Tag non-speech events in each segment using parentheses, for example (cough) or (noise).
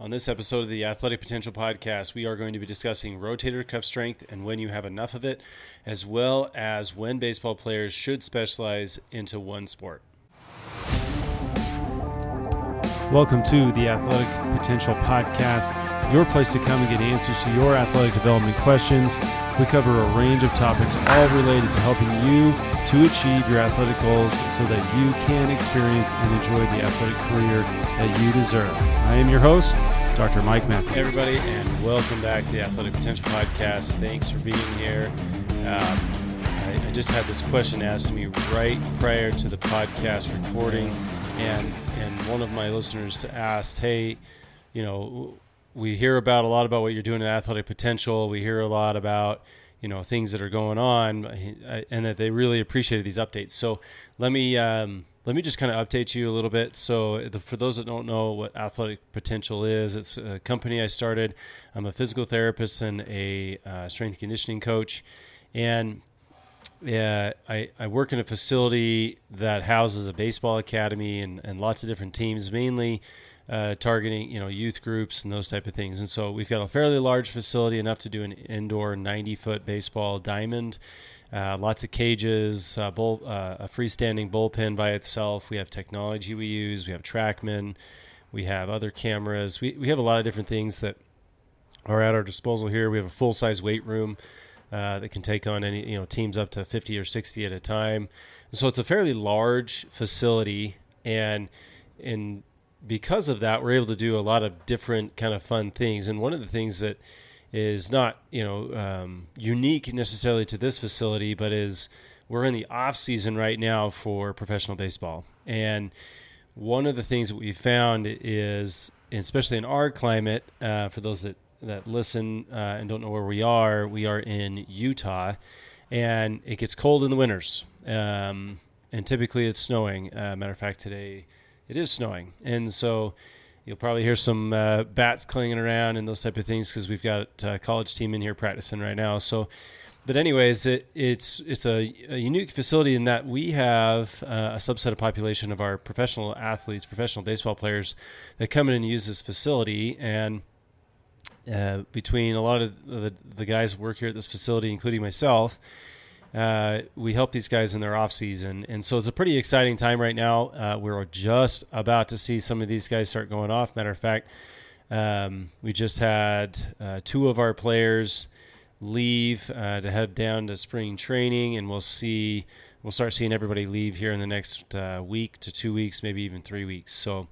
On this episode of the Athletic Potential Podcast, we are going to be discussing rotator cuff strength and when you have enough of it, as well as when baseball players should specialize into one sport. Welcome to the Athletic Potential Podcast, your place to come and get answers to your athletic development questions. We cover a range of topics, all related to helping you to achieve your athletic goals so that you can experience and enjoy the athletic career that you deserve. I am your host, Dr. Mike Matthews. Hey everybody, and welcome back to the Athletic Potential Podcast. Thanks for being here. Um, I, I just had this question asked to me right prior to the podcast recording, and and one of my listeners asked, "Hey, you know, we hear about a lot about what you're doing in athletic potential. We hear a lot about you know things that are going on, and that they really appreciated these updates. So let me um, let me just kind of update you a little bit. So the, for those that don't know what athletic potential is, it's a company I started. I'm a physical therapist and a uh, strength conditioning coach, and yeah, I, I work in a facility that houses a baseball academy and, and lots of different teams, mainly uh, targeting you know youth groups and those type of things. And so we've got a fairly large facility, enough to do an indoor 90 foot baseball diamond. Uh, lots of cages, uh, bull, uh, a freestanding bullpen by itself. We have technology we use. We have TrackMan. We have other cameras. We, we have a lot of different things that are at our disposal here. We have a full size weight room uh, that can take on any you know teams up to 50 or 60 at a time. So it's a fairly large facility, and in because of that, we're able to do a lot of different kind of fun things. And one of the things that is not you know um, unique necessarily to this facility, but is we're in the off season right now for professional baseball, and one of the things that we found is, especially in our climate, uh, for those that that listen uh, and don't know where we are, we are in Utah, and it gets cold in the winters, um, and typically it's snowing. Uh, matter of fact, today it is snowing, and so you'll probably hear some uh, bats clinging around and those type of things because we've got a college team in here practicing right now. So, but anyways, it, it's it's a, a, unique facility in that we have uh, a subset of population of our professional athletes, professional baseball players that come in and use this facility and. Uh, between a lot of the, the guys work here at this facility, including myself, uh, we help these guys in their off season, and so it's a pretty exciting time right now. Uh, we're just about to see some of these guys start going off. Matter of fact, um, we just had uh, two of our players leave uh, to head down to spring training, and we'll see. We'll start seeing everybody leave here in the next uh, week to two weeks, maybe even three weeks. So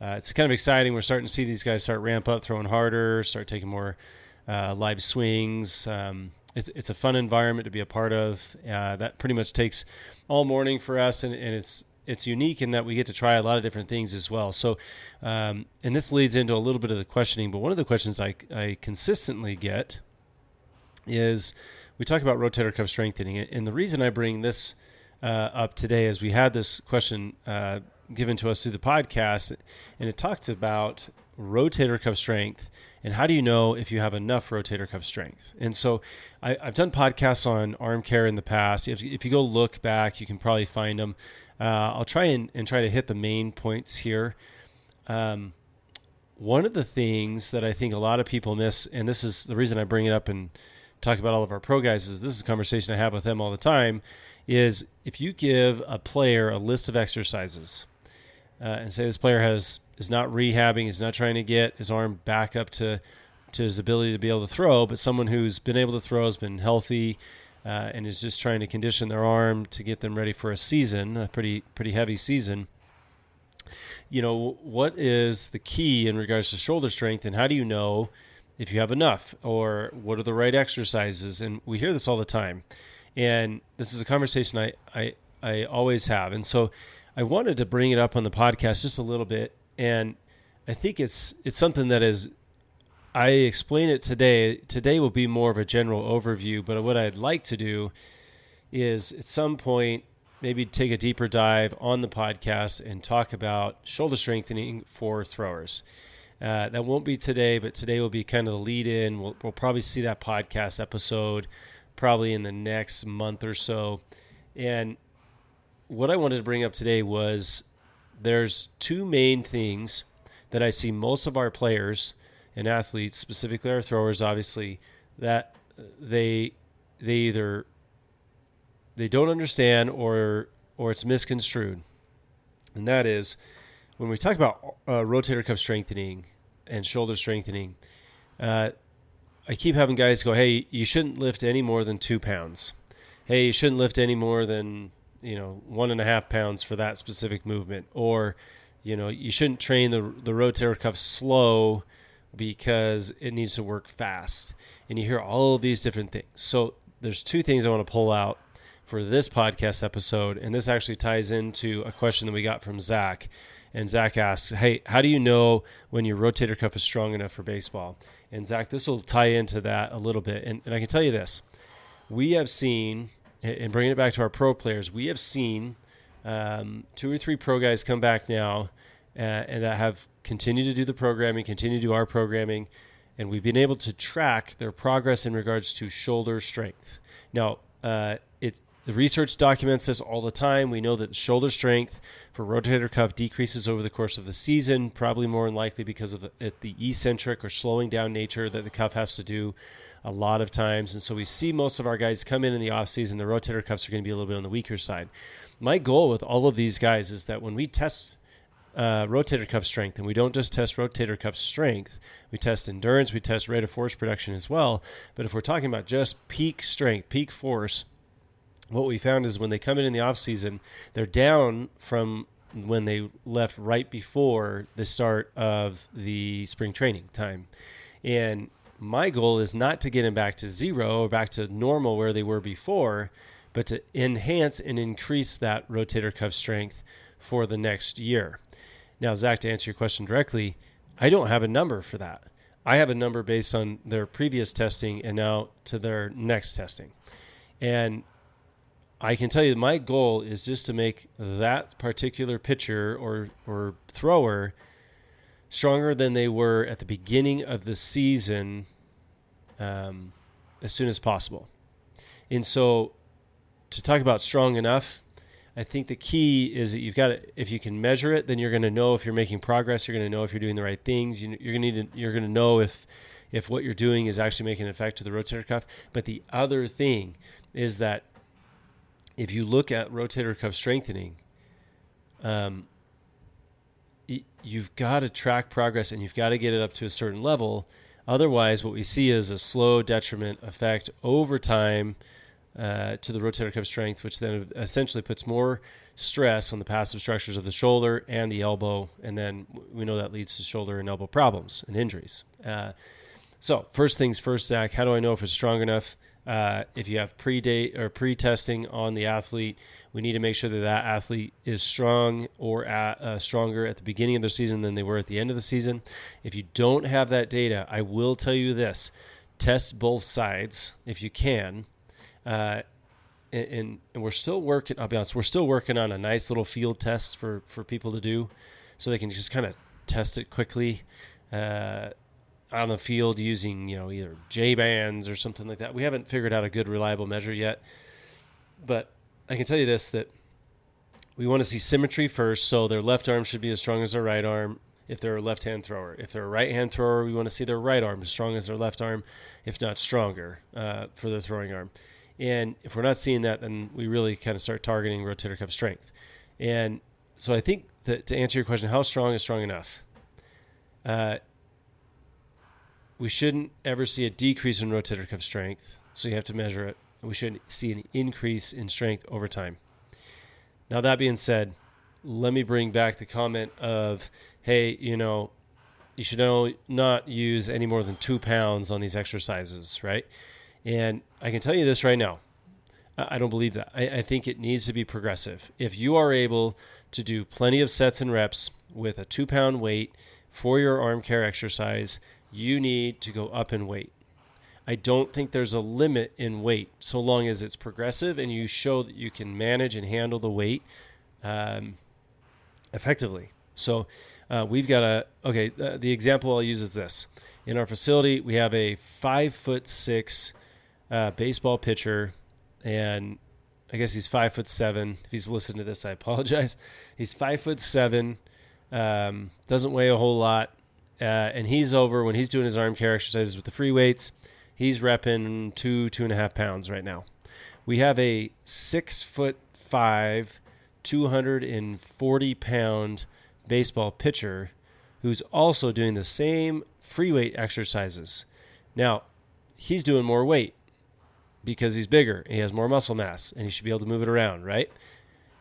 it's kind of exciting. We're starting to see these guys start ramp up, throwing harder, start taking more live swings. Um, it's it's a fun environment to be a part of. Uh, that pretty much takes all morning for us, and, and it's it's unique in that we get to try a lot of different things as well. So, um, and this leads into a little bit of the questioning. But one of the questions I I consistently get is we talk about rotator cuff strengthening, and the reason I bring this uh, up today is we had this question uh, given to us through the podcast, and it talks about rotator cuff strength and how do you know if you have enough rotator cuff strength? And so I, have done podcasts on arm care in the past. If, if you go look back you can probably find them uh, i'll try and, and, try to hit the main points here. Um, one of the things that i think a lot of people miss and this is the reason i bring it up and talk about all of our pro guys is this is a conversation i have with them all the time is if you give a player a list of exercises uh, and say this player has is not rehabbing, is not trying to get his arm back up to to his ability to be able to throw, but someone who's been able to throw, has been healthy, uh, and is just trying to condition their arm to get them ready for a season, a pretty pretty heavy season. You know, what is the key in regards to shoulder strength, and how do you know if you have enough, or what are the right exercises? And we hear this all the time, and this is a conversation I I, I always have, and so I wanted to bring it up on the podcast just a little bit, and I think it's it's something that is. I explain it today. Today will be more of a general overview, but what I'd like to do is at some point maybe take a deeper dive on the podcast and talk about shoulder strengthening for throwers. Uh, that won't be today, but today will be kind of the lead in. We'll, we'll probably see that podcast episode probably in the next month or so. And what I wanted to bring up today was there's two main things that I see most of our players and athletes, specifically our throwers, obviously, that they they either they don't understand or or it's misconstrued, and that is when we talk about uh, rotator cuff strengthening and shoulder strengthening. Uh, I keep having guys go, "Hey, you shouldn't lift any more than two pounds. Hey, you shouldn't lift any more than you know one and a half pounds for that specific movement, or you know you shouldn't train the the rotator cuff slow because it needs to work fast." And you hear all of these different things. So there's two things I want to pull out for this podcast episode, and this actually ties into a question that we got from Zach. And Zach asks, "Hey, how do you know when your rotator cuff is strong enough for baseball?" And Zach, this will tie into that a little bit. And, and I can tell you this: we have seen, and bringing it back to our pro players, we have seen um, two or three pro guys come back now, uh, and that have continued to do the programming, continue to do our programming, and we've been able to track their progress in regards to shoulder strength. Now, uh, the research documents this all the time. We know that shoulder strength for rotator cuff decreases over the course of the season, probably more than likely because of the eccentric or slowing down nature that the cuff has to do a lot of times. And so we see most of our guys come in in the offseason, the rotator cuffs are going to be a little bit on the weaker side. My goal with all of these guys is that when we test uh, rotator cuff strength, and we don't just test rotator cuff strength, we test endurance, we test rate of force production as well. But if we're talking about just peak strength, peak force, what we found is when they come in in the off season, they're down from when they left right before the start of the spring training time. And my goal is not to get them back to zero or back to normal where they were before, but to enhance and increase that rotator cuff strength for the next year. Now, Zach, to answer your question directly, I don't have a number for that. I have a number based on their previous testing and now to their next testing. And I can tell you my goal is just to make that particular pitcher or or thrower stronger than they were at the beginning of the season um, as soon as possible. And so to talk about strong enough, I think the key is that you've got to, if you can measure it, then you're going to know if you're making progress. You're going to know if you're doing the right things. You, are going to need to, you're going to know if if what you're doing is actually making an effect to the rotator cuff. But the other thing is that if you look at rotator cuff strengthening, um, you've got to track progress and you've got to get it up to a certain level. Otherwise, what we see is a slow detriment effect over time uh, to the rotator cuff strength, which then essentially puts more stress on the passive structures of the shoulder and the elbow. And then we know that leads to shoulder and elbow problems and injuries. Uh, so, first things first, Zach, how do I know if it's strong enough? Uh, if you have pre-date or pre-testing on the athlete, we need to make sure that that athlete is strong or at, uh, stronger at the beginning of the season than they were at the end of the season. If you don't have that data, I will tell you this: test both sides if you can. Uh, and, and we're still working. I'll be honest, we're still working on a nice little field test for for people to do, so they can just kind of test it quickly. Uh, on the field using you know either J bands or something like that. We haven't figured out a good reliable measure yet, but I can tell you this that we want to see symmetry first. So their left arm should be as strong as their right arm. If they're a left hand thrower, if they're a right hand thrower, we want to see their right arm as strong as their left arm, if not stronger, uh, for their throwing arm. And if we're not seeing that, then we really kind of start targeting rotator cuff strength. And so I think that to answer your question, how strong is strong enough? Uh, we shouldn't ever see a decrease in rotator cuff strength, so you have to measure it. We shouldn't see an increase in strength over time. Now, that being said, let me bring back the comment of, hey, you know, you should not use any more than two pounds on these exercises, right? And I can tell you this right now. I don't believe that. I, think it needs to be progressive. If you are able to do plenty of sets and reps with a two pound weight for your arm care exercise, you need to go up in weight. I don't think there's a limit in weight so long as it's progressive and you show that you can manage and handle the weight um, effectively. So uh, we've got a okay. Uh, the example I'll use is this: in our facility, we have a five foot six uh, baseball pitcher, and I guess he's five foot seven. If he's listening to this, I apologize. He's five foot seven Um, doesn't weigh a whole lot. Uh, and he's over when he's doing his arm care exercises with the free weights. He's repping two, two and a half pounds right now. We have a six foot five, 240 pound baseball pitcher who's also doing the same free weight exercises. Now, he's doing more weight because he's bigger, he has more muscle mass, and he should be able to move it around, right?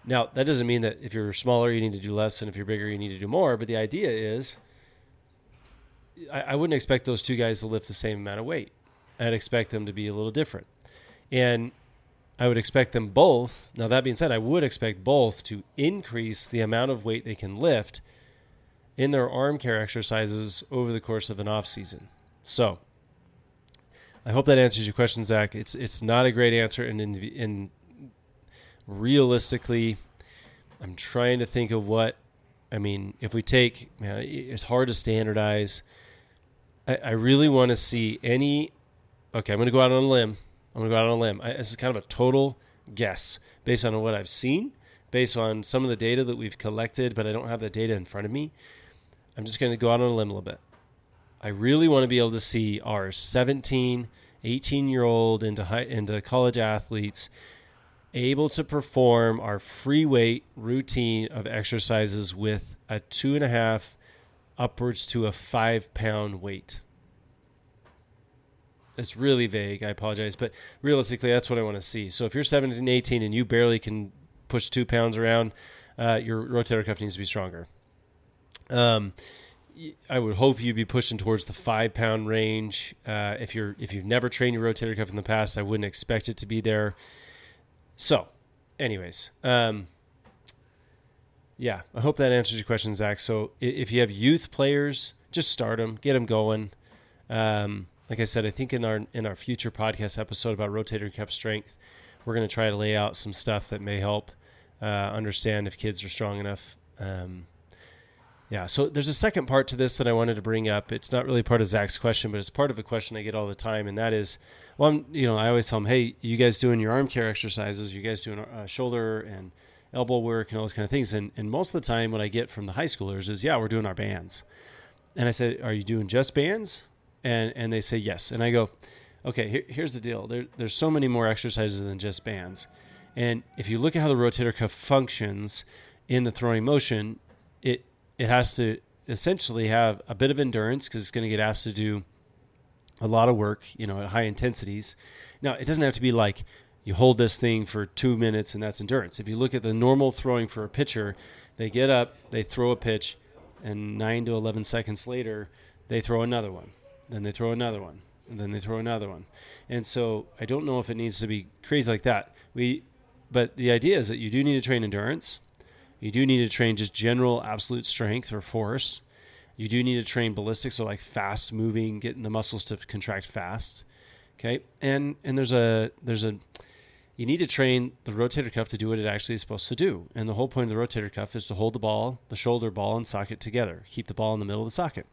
Now, that doesn't mean that if you're smaller, you need to do less, and if you're bigger, you need to do more. But the idea is, I, I wouldn't expect those two guys to lift the same amount of weight. I'd expect them to be a little different. And I would expect them both. Now, that being said, I would expect both to increase the amount of weight they can lift in their arm care exercises over the course of an off season. So, I hope that answers your question, Zach. It's it's not a great answer, and in, in realistically, I'm trying to think of what. I mean, if we take, man, it's hard to standardize. I, I really want to see any. Okay, I'm going to go out on a limb. I'm going to go out on a limb. I, this is kind of a total guess based on what I've seen, based on some of the data that we've collected, but I don't have the data in front of me. I'm just going to go out on a limb a little bit. I really want to be able to see our 17, 18 year old into high, into college athletes able to perform our free weight routine of exercises with a two and a half upwards to a five pound weight. It's really vague. I apologize, but realistically, that's what I want to see. So if you're 17, 18, and you barely can push two pounds around, uh, your rotator cuff needs to be stronger. Um, I would hope you'd be pushing towards the five pound range. Uh, if you're if you've never trained your rotator cuff in the past, I wouldn't expect it to be there. So, anyways, um, yeah, I hope that answers your question, Zach. So if you have youth players, just start them, get them going. Um, like I said, I think in our in our future podcast episode about rotator cuff strength, we're going to try to lay out some stuff that may help uh, understand if kids are strong enough. Um, yeah, so there's a second part to this that I wanted to bring up. It's not really part of Zach's question, but it's part of a question I get all the time, and that is, well, I'm, you know, I always tell them, hey, you guys doing your arm care exercises, you guys doing uh, shoulder and elbow work and all those kind of things, and and most of the time, what I get from the high schoolers is, yeah, we're doing our bands, and I said, are you doing just bands? And and they say yes, and I go, okay, here, here's the deal. There, there's so many more exercises than just bands, and if you look at how the rotator cuff functions in the throwing motion, it it has to essentially have a bit of endurance because it's going to get asked to do a lot of work, you know, at high intensities. Now, it doesn't have to be like you hold this thing for two minutes and that's endurance. If you look at the normal throwing for a pitcher, they get up, they throw a pitch, and nine to 11 seconds later, they throw another one. Then they throw another one. And then they throw another one. And so I don't know if it needs to be crazy like that. We, but the idea is that you do need to train endurance you do need to train just general absolute strength or force. You do need to train ballistics, so like fast moving, getting the muscles to contract fast. Okay, and and there's a there's a you need to train the rotator cuff to do what it actually is supposed to do. And the whole point of the rotator cuff is to hold the ball, the shoulder ball and socket together. Keep the ball in the middle of the socket.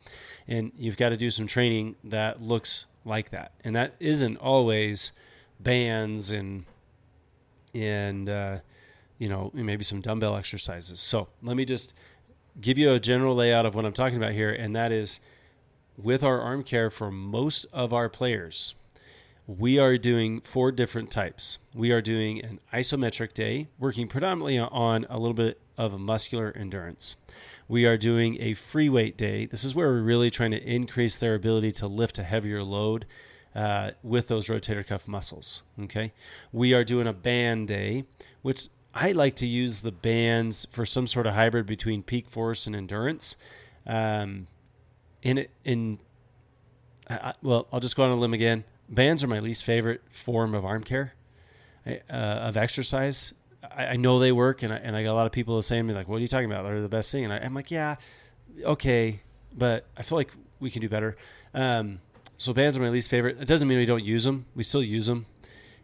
And you've got to do some training that looks like that. And that isn't always bands and and uh, you know, maybe some dumbbell exercises. So let me just give you a general layout of what I'm talking about here, and that is with our arm care for most of our players, we are doing four different types. We are doing an isometric day, working predominantly on a little bit of muscular endurance. We are doing a free weight day. This is where we're really trying to increase their ability to lift a heavier load uh, with those rotator cuff muscles. Okay. We are doing a band day, which I like to use the bands for some sort of hybrid between peak force and endurance. Um, in in I, well, I'll just go on a limb again. Bands are my least favorite form of arm care, uh, of exercise. I, I, know they work, and I, and I got a lot of people saying to me like, "What are you talking about? They're the best thing." And I, am like, "Yeah, okay, but I feel like we can do better." Um, so bands are my least favorite. It doesn't mean we don't use them. We still use them,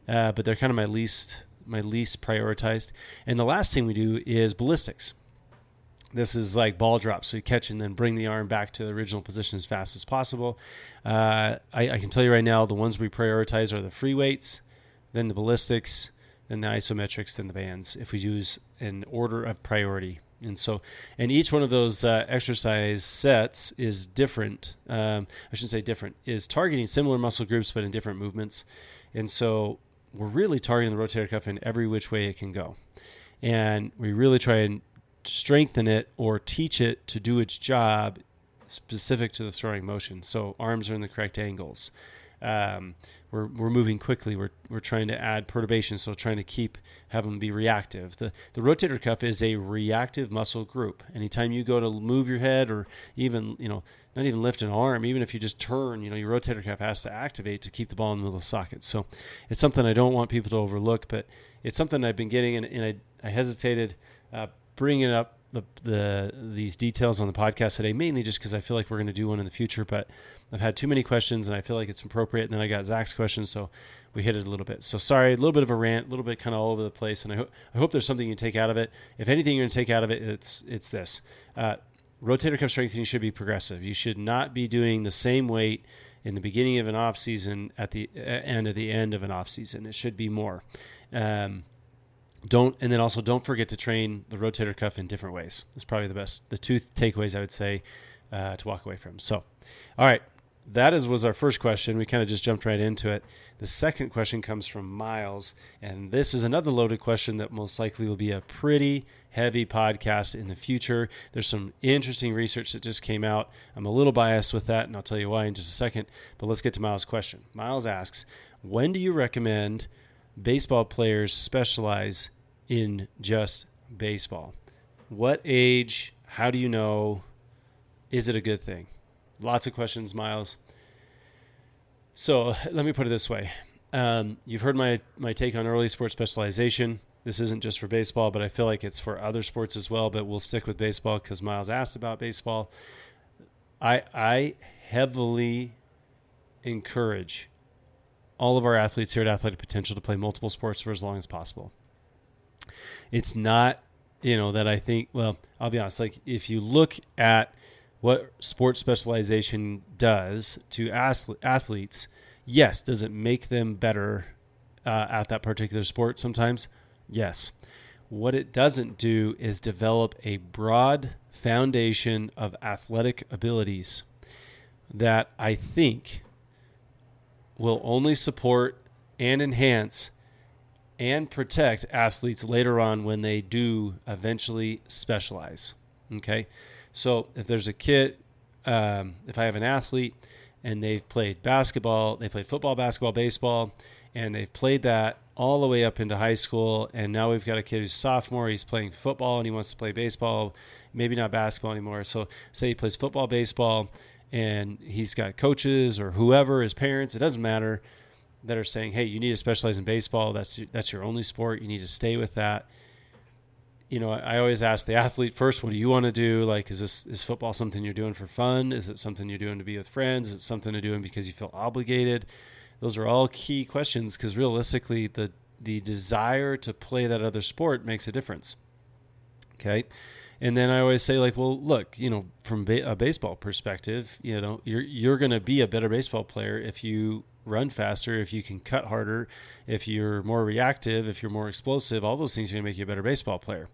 uh, but they're kind of my least my least prioritized. And the last thing we do is ballistics. This is like ball drop, so you catch and then bring the arm back to the original position as fast as possible. Uh, I, I, can tell you right now, the ones we prioritize are the free weights, then the ballistics, then the isometrics, then the bands. If we use an order of priority, And so, and each one of those uh, exercise sets is different. Um, I shouldn't say different, is targeting similar muscle groups, but in different movements. And so, we're really targeting the rotator cuff in every which way it can go. And we really try and strengthen it or teach it to do its job specific to the throwing motion. So, arms are in the correct angles. Um, we're, we're moving quickly. We're, we're trying to add perturbation, so trying to keep have them be reactive. The the rotator cuff is a reactive muscle group. Anytime you go to move your head or even you know not even lift an arm, even if you just turn, you know your rotator cuff has to activate to keep the ball in the middle of the socket. So it's something I don't want people to overlook, but it's something I've been getting, and, and I, I hesitated uh, bringing up the, the these details on the podcast today, mainly just because I feel like we're going to do one in the future, but I've had too many questions and I feel like it's appropriate. And then I got Zach's question, so we hit it a little bit. So sorry, a little bit of a rant, a little bit kind of all over the place. And I, ho- I hope there's something you take out of it. If anything you're going to take out of it, it's it's this. Uh, rotator cuff strengthening should be progressive. You should not be doing the same weight in the beginning of an off season at the end of the end of an off season. It should be more. Um, don't and then also don't forget to train the rotator cuff in different ways. That's probably the best, the two takeaways I would say uh, to walk away from. So, all right, that is was our first question. We kind of just jumped right into it. The second question comes from Miles, and this is another loaded question that most likely will be a pretty heavy podcast in the future. There's some interesting research that just came out. I'm a little biased with that, and I'll tell you why in just a second. But let's get to Miles' question. Miles asks, "When do you recommend baseball players specialize in just baseball? What age? How do you know? Is it a good thing?" Lots of questions, Miles. So (laughs) let me put it this way. Um, you've heard my, my take on early sports specialization. This isn't just for baseball, but I feel like it's for other sports as well. But we'll stick with baseball because Miles asked about baseball. I, I heavily encourage all of our athletes here at Athletic Potential to play multiple sports for as long as possible. It's not, you know, that I think, well, I'll be honest, like if you look at what sports specialization does to athletes, yes, does it make them better uh, at that particular sport sometimes? Yes. What it doesn't do is develop a broad foundation of athletic abilities that I think will only support and enhance and protect athletes later on when they do eventually specialize. Okay. So if there's a kid, um, if I have an athlete and they've played basketball, they played football, basketball, baseball, and they've played that all the way up into high school, and now we've got a kid who's sophomore, he's playing football and he wants to play baseball, maybe not basketball anymore. So say he plays football, baseball, and he's got coaches or whoever, his parents, it doesn't matter, that are saying, "Hey, you need to specialize in baseball. That's that's your only sport. You need to stay with that." you know, I always ask the athlete first, what do you want to do? Like, is this, is football something you're doing for fun? Is it something you're doing to be with friends? Is it something to doing because you feel obligated? Those are all key questions because realistically, the, the desire to play that other sport makes a difference. Okay. And then I always say, like, well, look, you know, from ba- a baseball perspective, you know, you're, you're going to be a better baseball player if you run faster, if you can cut harder, if you're more reactive, if you're more explosive, all those things are going to make you a better baseball player.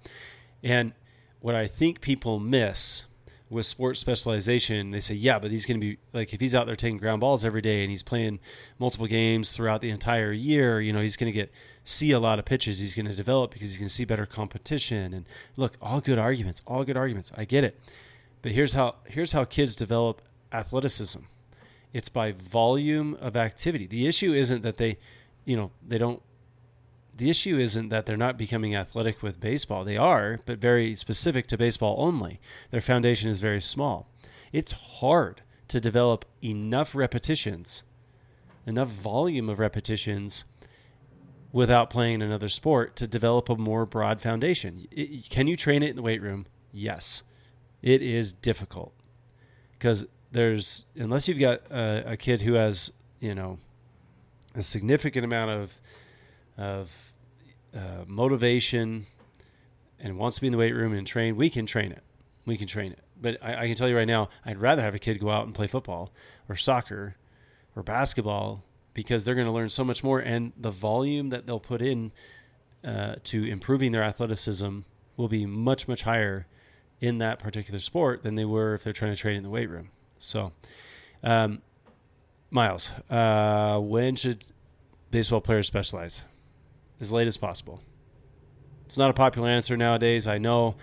And what I think people miss with sports specialization, they say, yeah, but he's going to be like, if he's out there taking ground balls every day and he's playing multiple games throughout the entire year, you know, he's going to get see a lot of pitches. He's going to develop because he's going to see better competition. And look, all good arguments, all good arguments. I get it. But here's how here's how kids develop athleticism it's by volume of activity. The issue isn't that they, you know, they don't. The issue isn't that they're not becoming athletic with baseball. They are, but very specific to baseball only. Their foundation is very small. It's hard to develop enough repetitions, enough volume of repetitions without playing another sport to develop a more broad foundation. It, can you train it in the weight room? Yes. It is difficult because there's unless you've got a, a, kid who has you know a significant amount of of uh, motivation and wants to be in the weight room and train, we can train it. We can train it. But I, I can tell you right now, I'd rather have a kid go out and play football or soccer or basketball because they're going to learn so much more, and the volume that they'll put in uh, to improving their athleticism will be much much higher in that particular sport than they were if they're trying to train in the weight room. So, um, Miles, uh, when should baseball players specialize? As late as possible. It's not a popular answer nowadays. I know.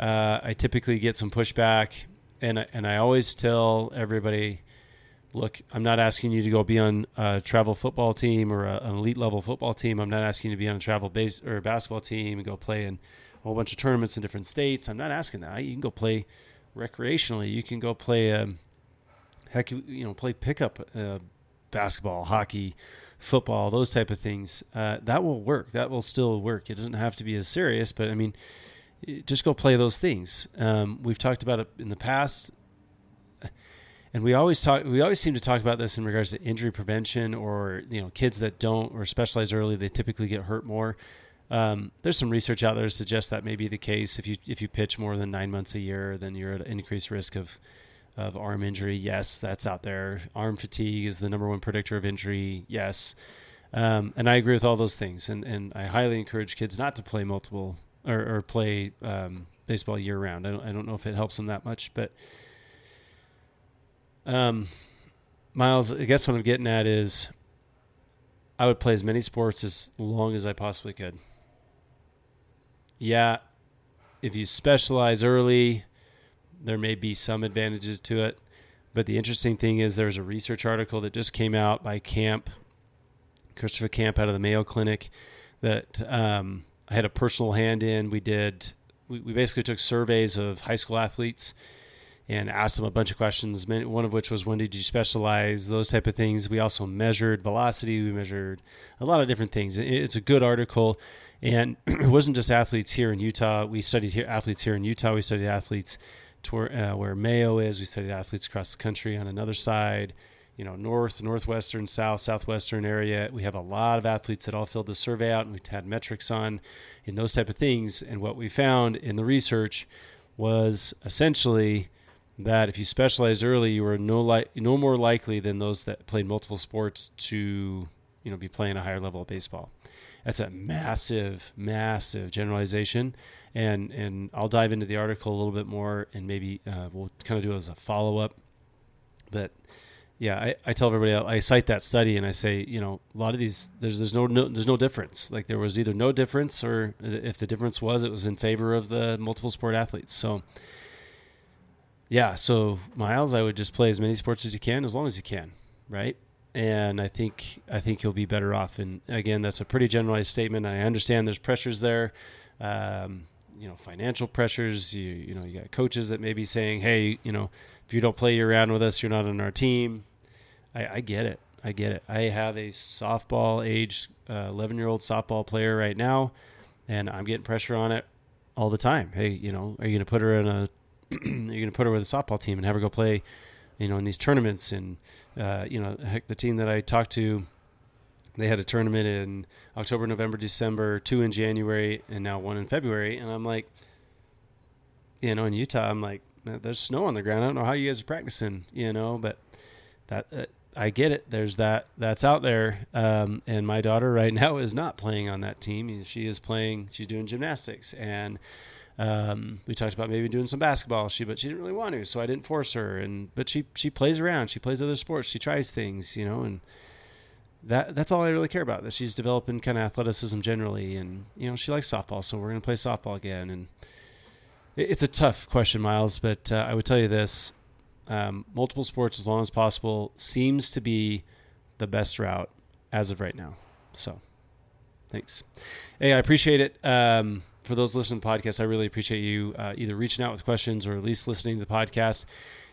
Uh, I typically get some pushback, and and I always tell everybody, look, I'm not asking you to go be on a travel football team or a, an elite level football team. I'm not asking you to be on a travel base or a basketball team and go play in a whole bunch of tournaments in different states. I'm not asking that. You can go play recreationally. You can go play, um, heck, you know, play pickup uh, basketball, hockey, football, those type of things. Uh, that will work. That will still work. It doesn't have to be as serious, but I mean, just go play those things. Um, we've talked about it in the past, and we always talk. We always seem to talk about this in regards to injury prevention, or you know, kids that don't or specialize early, they typically get hurt more. Um, there's some research out there to suggest that may be the case. If you if you pitch more than nine months a year, then you're at an increased risk of of arm injury. Yes, that's out there. Arm fatigue is the number one predictor of injury. Yes, um, and I agree with all those things. And and I highly encourage kids not to play multiple or, or play um, baseball year round. I don't I don't know if it helps them that much, but um, Miles, I guess what I'm getting at is I would play as many sports as long as I possibly could yeah, if you specialize early, there may be some advantages to it. But the interesting thing is there's a research article that just came out by Camp, Christopher Camp out of the Mayo Clinic, that um, I had a personal hand in. We did, we, we basically took surveys of high school athletes and asked them a bunch of questions. One of which was when did you specialize? Those type of things. We also measured velocity. We measured a lot of different things. It's a good article. And (clears throat) it wasn't just athletes here in Utah. We studied here, athletes here in Utah. We studied athletes uh, where Mayo is. We studied athletes across the country on another side, you know, north, northwestern, south, southwestern area. We have a lot of athletes that all filled the survey out, and we had metrics on in those type of things. And what we found in the research was essentially that if you specialized early, you were no li- no more likely than those that played multiple sports to you know be playing a higher level of baseball that's a massive, massive generalization. And and I'll dive into the article a little bit more, and maybe uh, we'll kind of do it as a follow up. But yeah, I, I tell everybody I cite that study and I say, you know, a lot of these there's there's no, no there's no difference. Like there was either no difference or if the difference was, it was in favor of the multiple sport athletes. So yeah, so Miles, I would just play as many sports as you can, as long as you can, right? and I think I think you'll be better off. And again, that's a pretty generalized statement. I understand there's pressures there, um, you know, financial pressures. You you know, you got coaches that may be saying, hey, you know, if you don't play year round with us, you're not on our team. I, I get it. I get it. I have a softball age, 11 uh, year old softball player right now, and I'm getting pressure on it all the time. Hey, you know, are you going to put her in a, you're going to put her with a softball team and have her go play, you know, in these tournaments and uh, you know, heck, the team that I talked to, they had a tournament in October, November, December, two in January, and now one in February. And I'm like, you know, in Utah, I'm like, there's snow on the ground. I don't know how you guys are practicing, you know, but that uh, I get it. There's that that's out there. Um, and my daughter right (laughs) now is not playing on that team. She is playing. She's doing gymnastics and um, we talked about maybe doing some basketball. She but she didn't really want to, so I didn't force her. And but she she plays around. She plays other sports. She tries things, you know, and that that's all I really care about. That she's developing kind of athleticism generally, and you know she likes softball, so we're gonna play softball again. And it, it's a tough question, Miles, but uh, I would tell you this: um, multiple sports as long as possible seems to be the best route as of right now. So, thanks. Hey, I appreciate it. Um, for those listening to the podcast, I really appreciate you uh, either reaching out with questions or at least listening to the podcast.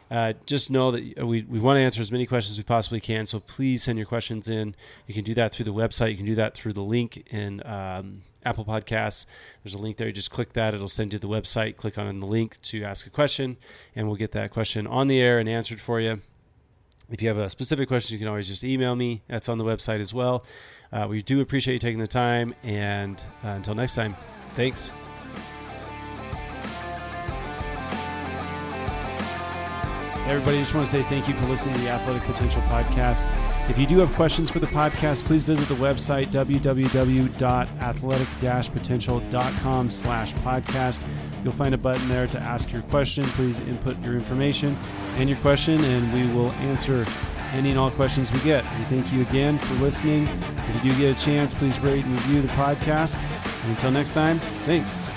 Uh, just know that we, we want to answer as many questions as we possibly can. So please send your questions in. You can do that through the website. You can do that through the link in um, Apple Podcasts. There's a link there. You just click that. It'll send you to the website. Click on the link to ask a question, and we'll get that question on the air and answered for you. If you have a specific question, you can always just email me. That's on the website as well. Uh, we do appreciate you taking the time. And uh, until next time. Thanks. Everybody, I just want to say thank you for listening to the Athletic Potential Podcast. If you do have questions for the podcast, please visit the website www.athletic-potential.com slash podcast. You'll find a button there to ask your question. Please input your information and your question, and we will answer any and all questions we get. We thank you again for listening. If you do get a chance, please rate and review the podcast. And until next time, thanks.